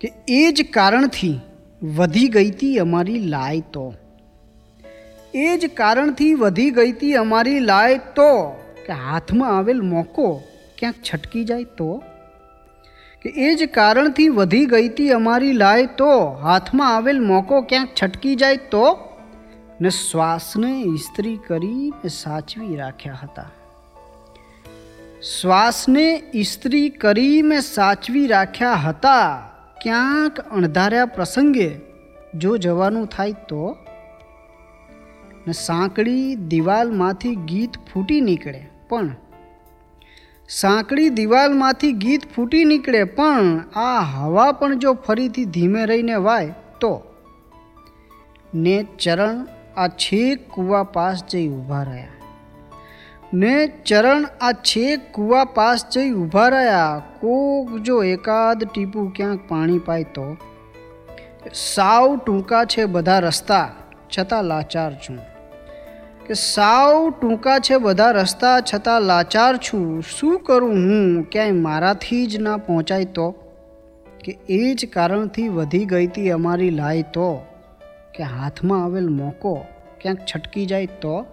કે એ જ કારણથી વધી ગઈ હતી અમારી લાય તો એ જ કારણથી વધી ગઈ હતી અમારી લાય તો કે હાથમાં આવેલ મોકો ક્યાંક છટકી જાય તો? કે એ જ કારણથી વધી ગઈ હતી અમારી લાય તો હાથમાં આવેલ મોકો ક્યાંક છટકી જાય તો? ને શ્વાસને ઇસ્ત્રી કરી સાચવી રાખ્યા હતા. શ્વાસને ઇસ્ત્રી કરી મેં સાચવી રાખ્યા હતા. ક્યાંક અણધાર્યા પ્રસંગે જો જવાનું થાય તો? ને સાંકડી દિવાલમાંથી ગીત ફૂટી નીકળે પણ. સાંકડી દિવાલમાંથી ગીત ફૂટી નીકળે પણ આ હવા પણ જો ફરીથી ધીમે રહીને વાય તો? ને ચરણ આ છેક કૂવા પાસ જઈ ઊભા રહ્યા. ને ચરણ આ છેક કૂવા પાસ જઈ ઊભા રહ્યા. કોક જો એકાદ ટીપું ક્યાંક પાણી પાય તો? સાવ ટૂંકા છે બધા રસ્તા, છતાં લાચાર છું. કે સાવ ટૂંકા છે બધા રસ્તા, છતાં લાચાર છું. શું કરું હું? ક્યાંય મારાથી જ ના પહોંચાય તો? કે એ જ કારણથી વધી ગઈ હતી અમારી લાય તો? કે હાથમાં આવેલ મોકો ક્યાંક છટકી જાય તો?